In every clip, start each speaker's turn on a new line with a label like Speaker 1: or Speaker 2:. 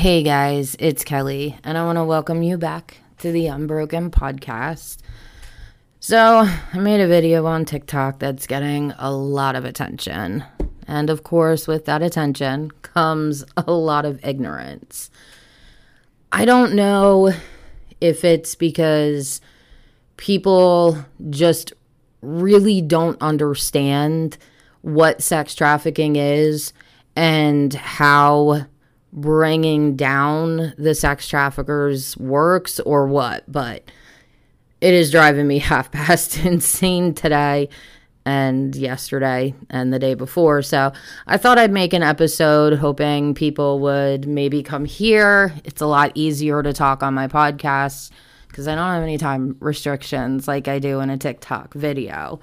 Speaker 1: Hey guys, it's Kelly, and I want to welcome you back to the Unbroken podcast. So, I made a video on TikTok that's getting a lot of attention. And of course, with that attention comes a lot of ignorance. I don't know if it's because people just really don't understand what sex trafficking is and how bringing down the sex traffickers works or what, but it is driving me half past insane today and yesterday and the day before. So I thought I'd make an episode hoping people would maybe come here. It's a lot easier to talk on my podcast because I don't have any time restrictions like I do in a TikTok video.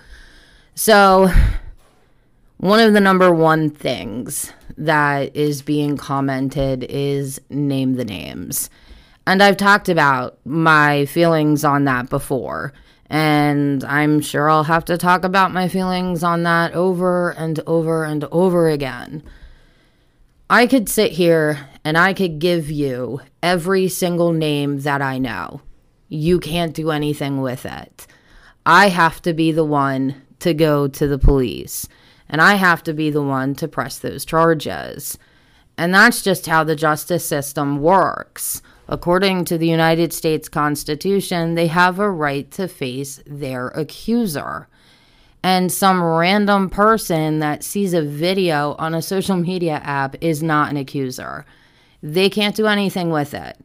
Speaker 1: So, one of the number one things that is being commented is name the names. And I've talked about my feelings on that before. And I'm sure I'll have to talk about my feelings on that over and over and over again. I could sit here and I could give you every single name that I know. You can't do anything with it. I have to be the one to go to the police and I have to be the one to press those charges. And that's just how the justice system works. According to the United States Constitution, they have a right to face their accuser. And some random person that sees a video on a social media app is not an accuser. They can't do anything with it.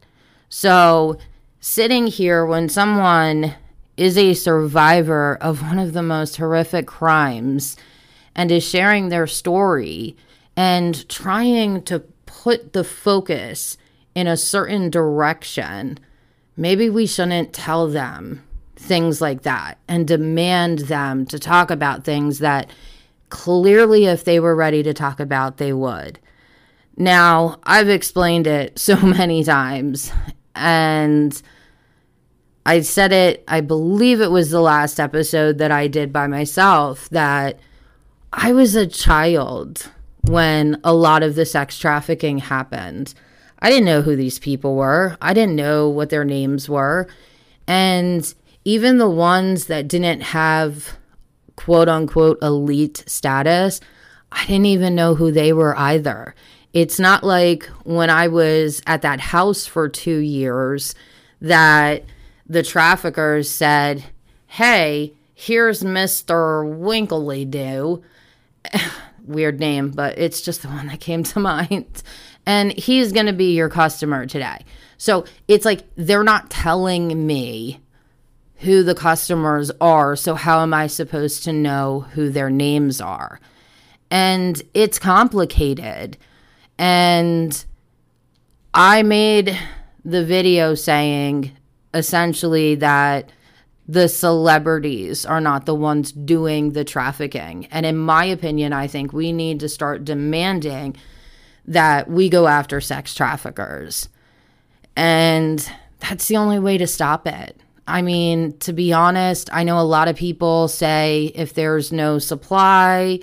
Speaker 1: So, sitting here when someone is a survivor of one of the most horrific crimes and is sharing their story and trying to put the focus in a certain direction, maybe we shouldn't tell them things like that and demand them to talk about things that clearly, if they were ready to talk about, they would. Now, I've explained it so many times, and I said it, I believe it was the last episode that I did by myself, that I was a child when a lot of the sex trafficking happened. I didn't know who these people were. I didn't know what their names were. And even the ones that didn't have quote unquote elite status, I didn't even know who they were either. It's not like when I was at that house for two years that the traffickers said, Hey, here's Mr. Winkley Doo weird name, but it's just the one that came to mind. And he's going to be your customer today. So it's like they're not telling me who the customers are. So how am I supposed to know who their names are? And it's complicated. And I made the video saying essentially that the celebrities are not the ones doing the trafficking. And in my opinion, I think we need to start demanding that we go after sex traffickers. And that's the only way to stop it. I mean, to be honest, I know a lot of people say if there's no supply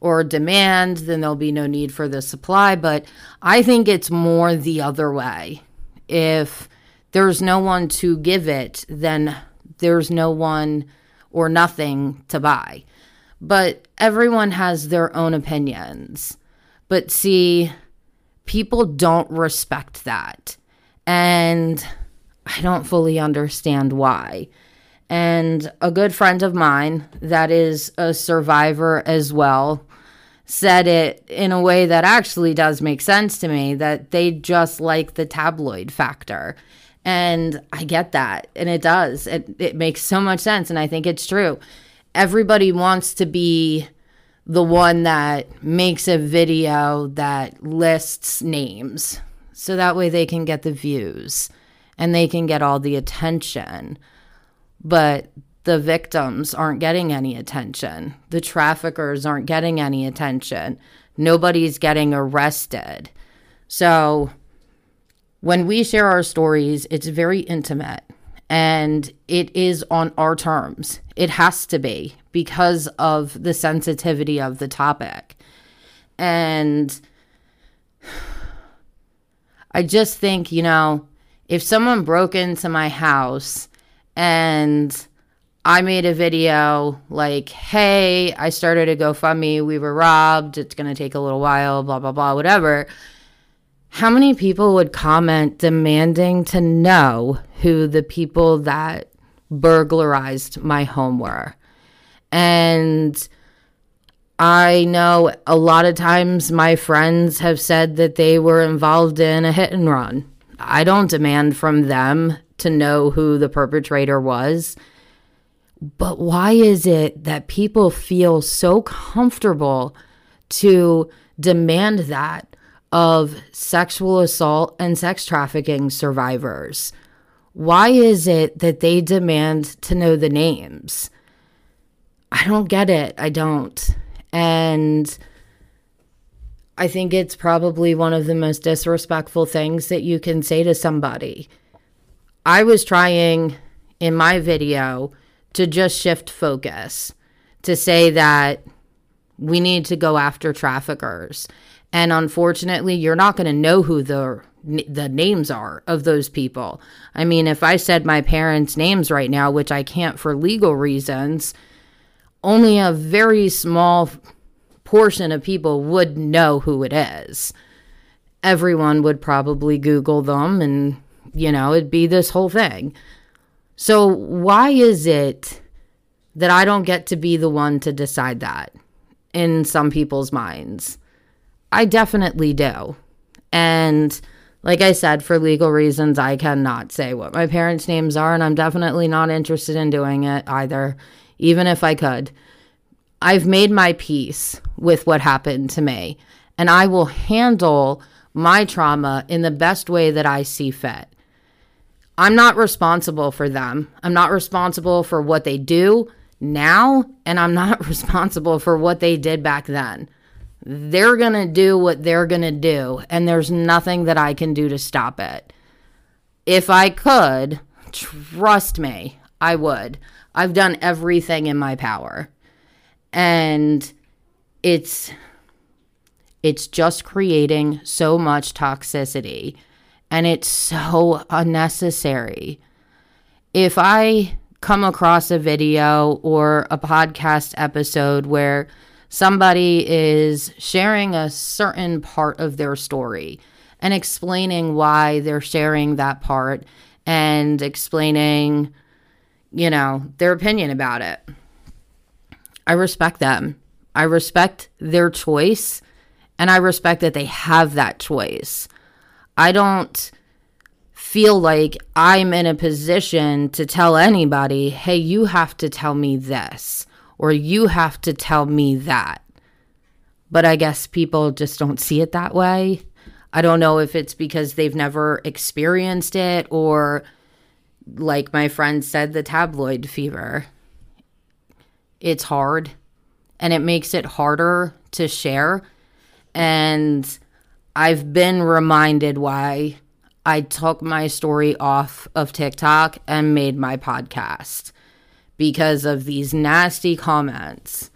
Speaker 1: or demand, then there'll be no need for the supply. But I think it's more the other way. If there's no one to give it, then there's no one or nothing to buy. But everyone has their own opinions. But see, people don't respect that. And I don't fully understand why. And a good friend of mine that is a survivor as well said it in a way that actually does make sense to me that they just like the tabloid factor. And I get that. And it does. It, it makes so much sense. And I think it's true. Everybody wants to be the one that makes a video that lists names. So that way they can get the views and they can get all the attention. But the victims aren't getting any attention. The traffickers aren't getting any attention. Nobody's getting arrested. So when we share our stories, it's very intimate and it is on our terms. It has to be because of the sensitivity of the topic. And I just think, you know, if someone broke into my house and I made a video like, hey, I started a GoFundMe, we were robbed, it's to take a little while, blah, blah, blah, whatever. How many people would comment demanding to know who the people that burglarized my home were? And I know a lot of times my friends have said that they were involved in a hit and run. I don't demand from them to know who the perpetrator was. But why is it that people feel so comfortable to demand that of sexual assault and sex trafficking survivors? Why is it that they demand to know the names? I don't get it. I don't. And I think it's probably one of the most disrespectful things that you can say to somebody. I was trying in my video to just shift focus to say that we need to go after traffickers. And unfortunately, you're not going to know who the the names are of those people. I mean, if I said my parents' names right now, which I can't for legal reasons, only a very small portion of people would know who it is. Everyone would probably Google them and, you know, it'd be this whole thing. So, why is it that I don't get to be the one to decide that in some people's minds? I definitely do. And like I said, for legal reasons, I cannot say what my parents' names are, and I'm definitely not interested in doing it either even if I could. I've made my peace with what happened to me, and I will handle my trauma in the best way that I see fit. I'm not responsible for them. I'm not responsible for what they do now, and I'm not responsible for what they did back then. They're going to do what they're going to do, and there's nothing that I can do to stop it. If I could, trust me, I would. I've done everything in my power. And it's it's just creating so much toxicity and it's so unnecessary. If I come across a video or a podcast episode where somebody is sharing a certain part of their story and explaining why they're sharing that part and explaining you know, their opinion about it. I respect them. I respect their choice and I respect that they have that choice. I don't feel like I'm in a position to tell anybody, hey, you have to tell me this or you have to tell me that. But I guess people just don't see it that way. I don't know if it's because they've never experienced it or like my friend said, the tabloid fever. It's hard and it makes it harder to share. And I've been reminded why I took my story off of TikTok and made my podcast because of these nasty comments.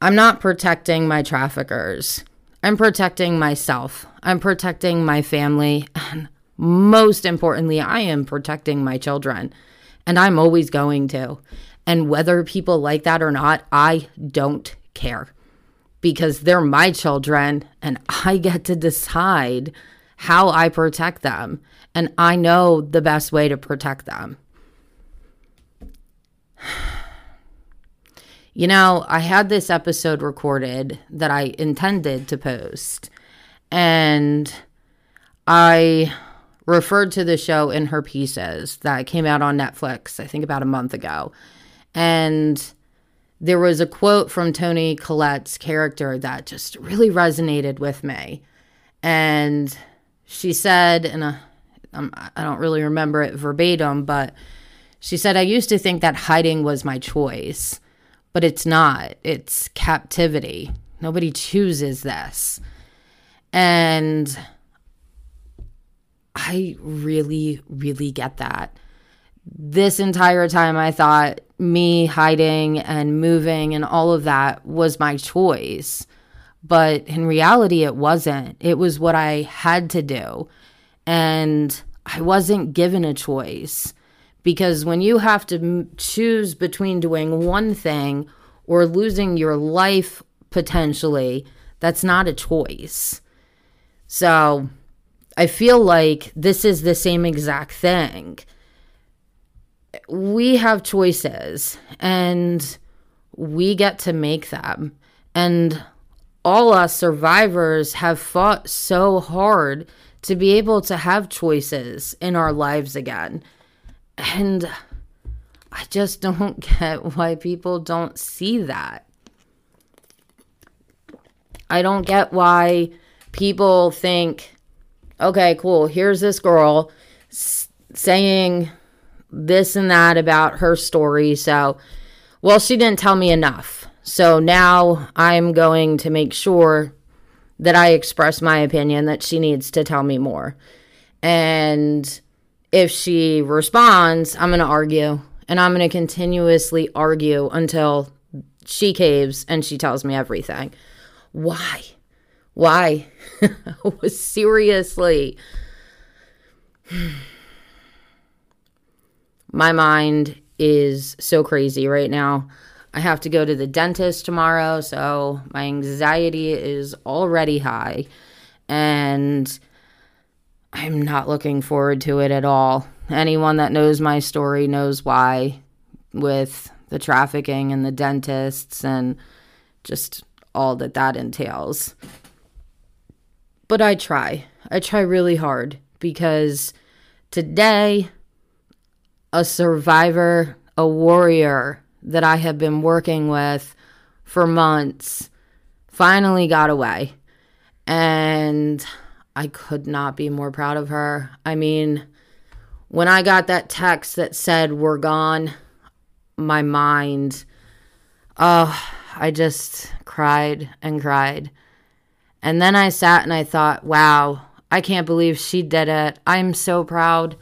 Speaker 1: I'm not protecting my traffickers. I'm protecting myself. I'm protecting my family. And most importantly, I am protecting my children, and I'm always going to. And whether people like that or not, I don't care because they're my children and I get to decide how I protect them. And I know the best way to protect them. You know, I had this episode recorded that I intended to post, and I referred to the show in her pieces that came out on Netflix, I think about a month ago. And there was a quote from Toni Collette's character that just really resonated with me. And she said, and uh, um, I don't really remember it verbatim, but she said, I used to think that hiding was my choice, but it's not. It's captivity. Nobody chooses this. And I really, really get that. This entire time, I thought me hiding and moving and all of that was my choice. But in reality, it wasn't. It was what I had to do. And I wasn't given a choice. Because when you have to choose between doing one thing or losing your life potentially, that's not a choice. So I feel like this is the same exact thing. We have choices and we get to make them. And all us survivors have fought so hard to be able to have choices in our lives again. And I just don't get why people don't see that. I don't get why people think, okay, cool, here's this girl s- saying this and that about her story. So, well, she didn't tell me enough. So now I'm going to make sure that I express my opinion that she needs to tell me more. And if she responds, I'm going to argue and I'm going to continuously argue until she caves and she tells me everything. Why? Why? Seriously. My mind is so crazy right now. I have to go to the dentist tomorrow, so my anxiety is already high. And I'm not looking forward to it at all. Anyone that knows my story knows why, with the trafficking and the dentists and just all that that entails. But I try. I try really hard because today, a survivor, a warrior that I have been working with for months finally got away. And I could not be more proud of her. I mean, when I got that text that said, We're gone, my mind, oh, I just cried and cried. And then I sat and I thought, wow, I can't believe she did it. I'm so proud.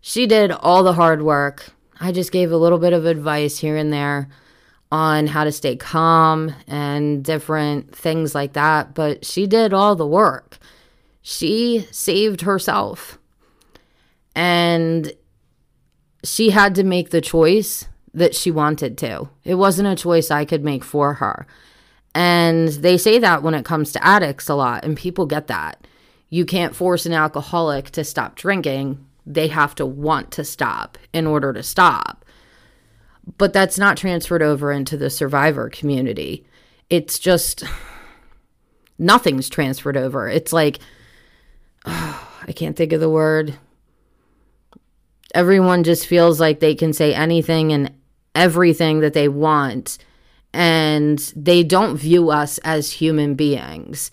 Speaker 1: She did all the hard work. I just gave a little bit of advice here and there on how to stay calm and different things like that, but she did all the work. She saved herself. And she had to make the choice that she wanted to. It wasn't a choice I could make for her. And they say that when it comes to addicts a lot, and people get that. You can't force an alcoholic to stop drinking, they have to want to stop in order to stop. But that's not transferred over into the survivor community. It's just nothing's transferred over. It's like, oh, I can't think of the word. Everyone just feels like they can say anything and everything that they want, and they don't view us as human beings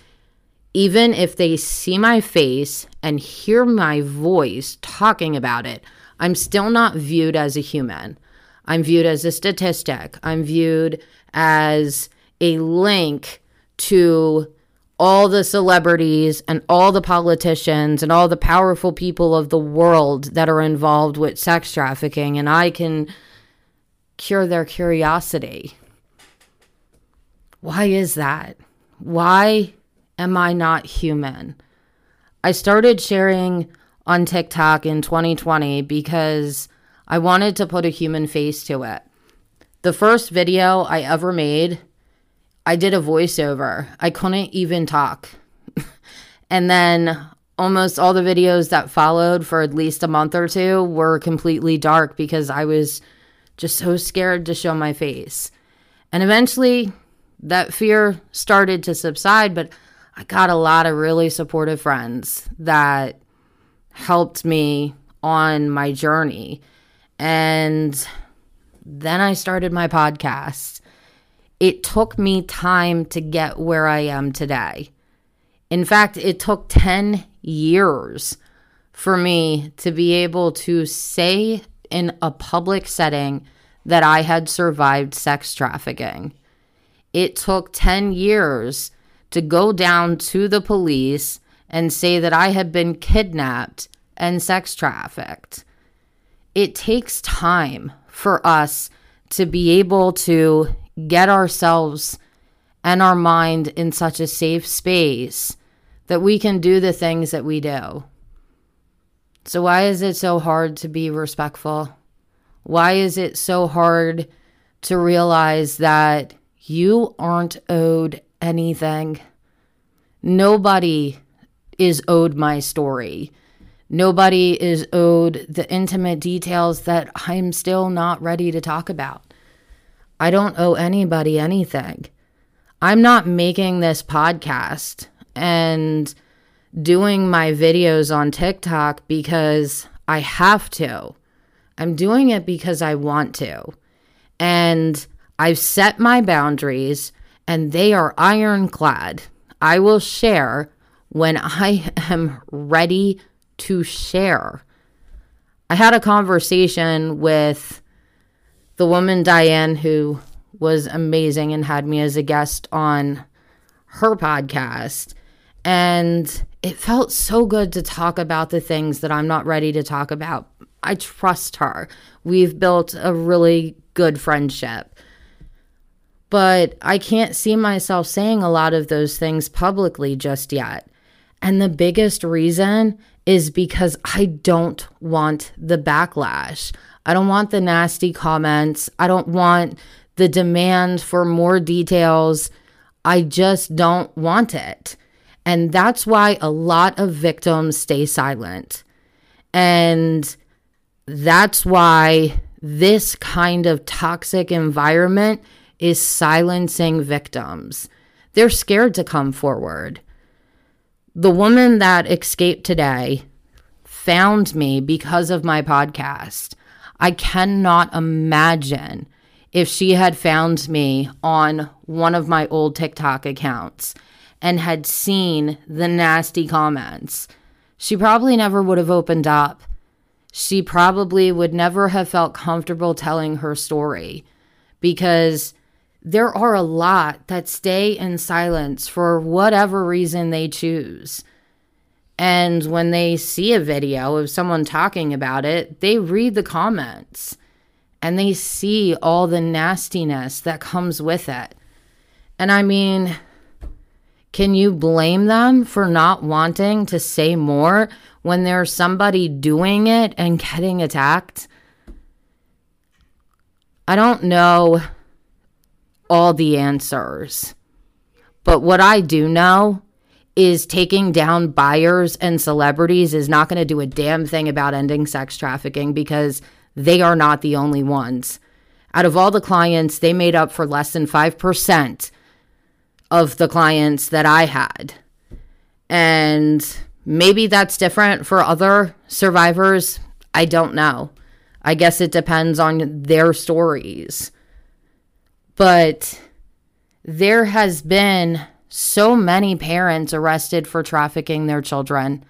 Speaker 1: even if they see my face and hear my voice talking about it, I'm still not viewed as a human. I'm viewed as a statistic. I'm viewed as a link to all the celebrities and all the politicians and all the powerful people of the world that are involved with sex trafficking, and I can cure their curiosity. Why is that? Why am I not human? I started sharing on TikTok in 2020 because I wanted to put a human face to it. The first video I ever made, I did a voiceover. I couldn't even talk. and then almost all the videos that followed for at least a month or two were completely dark because I was just so scared to show my face. And eventually that fear started to subside, but I got a lot of really supportive friends that helped me on my journey. And then I started my podcast. It took me time to get where I am today. In fact, it took 10 years for me to be able to say in a public setting that I had survived sex trafficking. It took 10 years to go down to the police and say that I had been kidnapped and sex trafficked. It takes time for us to be able to get ourselves and our mind in such a safe space that we can do the things that we do. So, why is it so hard to be respectful? Why is it so hard to realize that you aren't owed anything? Nobody is owed my story. Nobody is owed the intimate details that I'm still not ready to talk about. I don't owe anybody anything. I'm not making this podcast and doing my videos on TikTok because I have to. I'm doing it because I want to. And I've set my boundaries and they are ironclad. I will share when I am ready to share. I had a conversation with the woman Diane who was amazing and had me as a guest on her podcast. And it felt so good to talk about the things that I'm not ready to talk about. I trust her. We've built a really good friendship. But I can't see myself saying a lot of those things publicly just yet. And the biggest reason is because I don't want the backlash. I don't want the nasty comments. I don't want the demand for more details. I just don't want it. And that's why a lot of victims stay silent. And that's why this kind of toxic environment is silencing victims. They're scared to come forward. The woman that escaped today found me because of my podcast. I cannot imagine if she had found me on one of my old TikTok accounts and had seen the nasty comments. She probably never would have opened up. She probably would never have felt comfortable telling her story because there are a lot that stay in silence for whatever reason they choose. And when they see a video of someone talking about it, they read the comments and they see all the nastiness that comes with it. And I mean, can you blame them for not wanting to say more when there's somebody doing it and getting attacked? I don't know all the answers. But what I do know is taking down buyers and celebrities is not going to do a damn thing about ending sex trafficking because they are not the only ones. Out of all the clients, they made up for less than 5% of the clients that I had. And maybe that's different for other survivors. I don't know. I guess it depends on their stories. But there has been so many parents arrested for trafficking their children.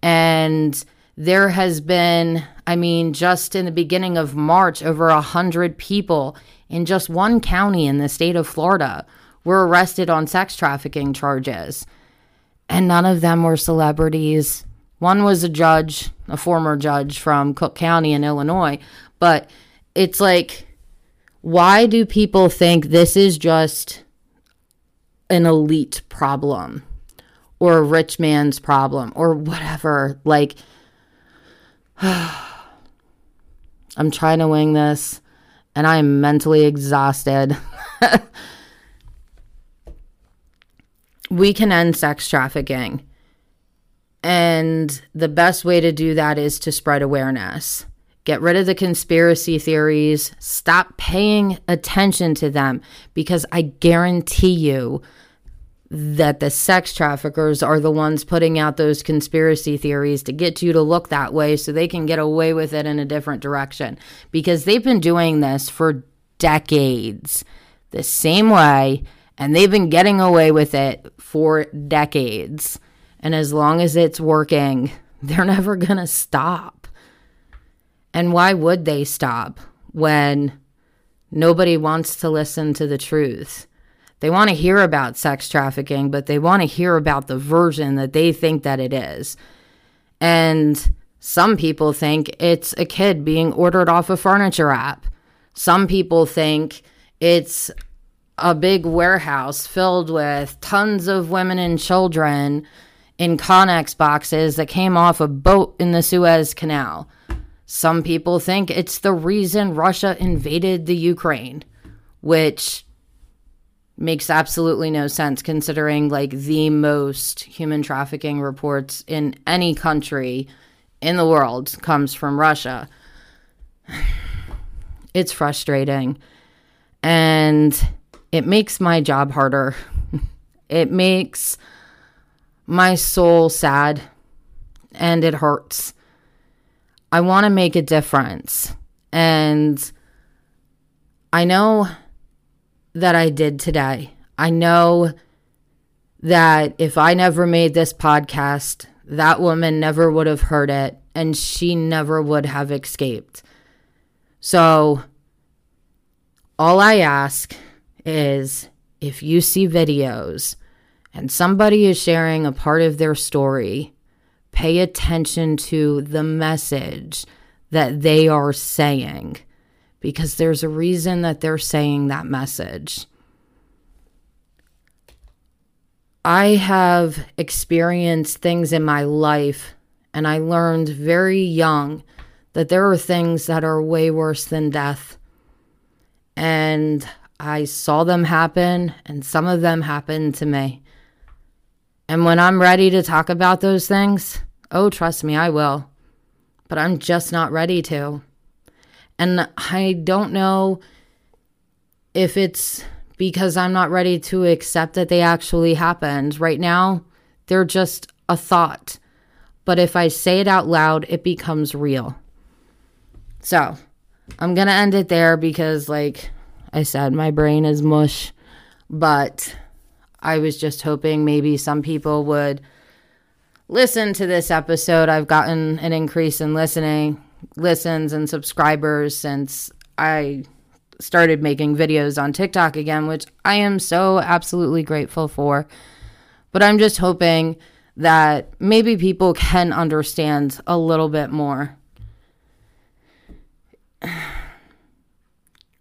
Speaker 1: And there has been, I mean, just in the beginning of March, over a hundred people in just one county in the state of Florida were arrested on sex trafficking charges. And none of them were celebrities. One was a judge, a former judge from Cook County in Illinois. But it's like, why do people think this is just an elite problem or a rich man's problem or whatever? Like, I'm trying to wing this and I am mentally exhausted. we can end sex trafficking. And the best way to do that is to spread awareness. Get rid of the conspiracy theories. Stop paying attention to them because I guarantee you that the sex traffickers are the ones putting out those conspiracy theories to get you to look that way so they can get away with it in a different direction because they've been doing this for decades the same way and they've been getting away with it for decades. And as long as it's working, they're never going to stop. And why would they stop when nobody wants to listen to the truth? They want to hear about sex trafficking, but they want to hear about the version that they think that it is. And some people think it's a kid being ordered off a furniture app. Some people think it's a big warehouse filled with tons of women and children in Conex boxes that came off a boat in the Suez Canal. Some people think it's the reason Russia invaded the Ukraine, which makes absolutely no sense considering like the most human trafficking reports in any country in the world comes from Russia. It's frustrating and it makes my job harder. it makes my soul sad and it hurts. I want to make a difference. And I know that I did today. I know that if I never made this podcast, that woman never would have heard it and she never would have escaped. So, all I ask is if you see videos and somebody is sharing a part of their story, pay attention to the message that they are saying because there's a reason that they're saying that message. I have experienced things in my life, and I learned very young that there are things that are way worse than death. And I saw them happen, and some of them happened to me. And when I'm ready to talk about those things, oh, trust me, I will. But I'm just not ready to. And I don't know if it's because I'm not ready to accept that they actually happened. Right now, they're just a thought. But if I say it out loud, it becomes real. So I'm going to end it there because, like I said, my brain is mush. But I was just hoping maybe some people would listen to this episode. I've gotten an increase in listening, listens, and subscribers since I started making videos on TikTok again, which I am so absolutely grateful for. But I'm just hoping that maybe people can understand a little bit more.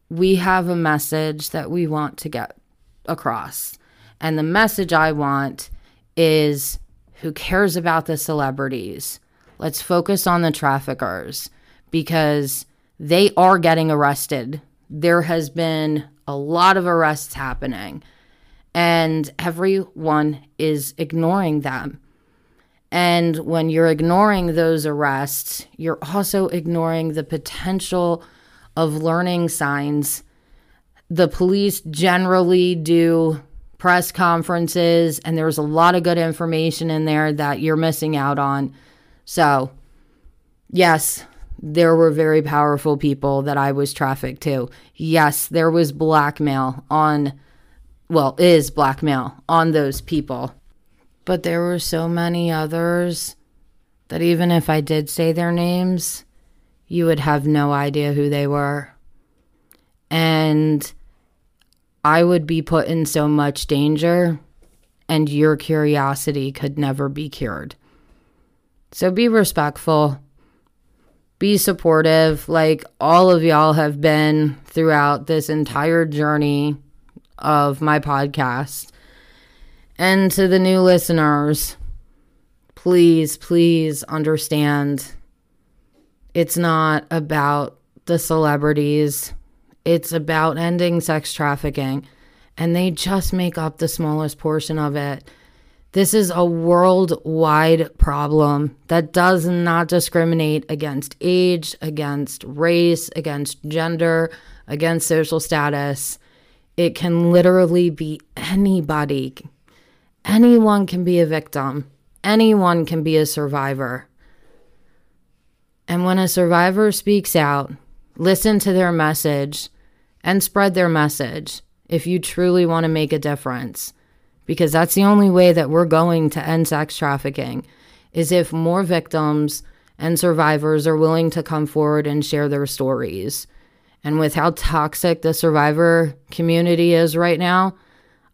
Speaker 1: We have a message that we want to get across. And the message I want is who cares about the celebrities? Let's focus on the traffickers because they are getting arrested there has been a lot of arrests happening, and everyone is ignoring them. And when you're ignoring those arrests, you're also ignoring the potential of learning signs. The police generally do press conferences, and there's a lot of good information in there that you're missing out on. So, yes, there were very powerful people that I was trafficked to. Yes, there was blackmail on, well, is blackmail on those people. But there were so many others that even if I did say their names, you would have no idea who they were. And I would be put in so much danger, and your curiosity could never be cured. So be respectful be supportive like all of y'all have been throughout this entire journey of my podcast. And to the new listeners, please, please understand it's not about the celebrities, it's about ending sex trafficking. And they just make up the smallest portion of it. This is a worldwide problem that does not discriminate against age, against race, against gender, against social status. It can literally be anybody. Anyone can be a victim, anyone can be a survivor. And when a survivor speaks out, listen to their message and spread their message if you truly want to make a difference because that's the only way that we're going to end sex trafficking is if more victims and survivors are willing to come forward and share their stories. And with how toxic the survivor community is right now,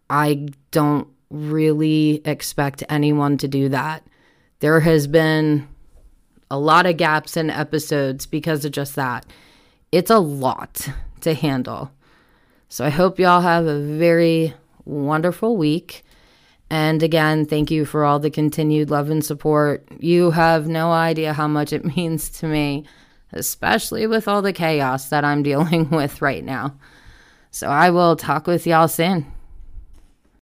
Speaker 1: I don't really expect anyone to do that. There has been a lot of gaps in episodes because of just that. It's a lot to handle. So I hope y'all have a very wonderful week. And again, thank you for all the continued love and support. You have no idea how much it means to me, especially with all the chaos that I'm dealing with right now. So I will talk with y'all soon.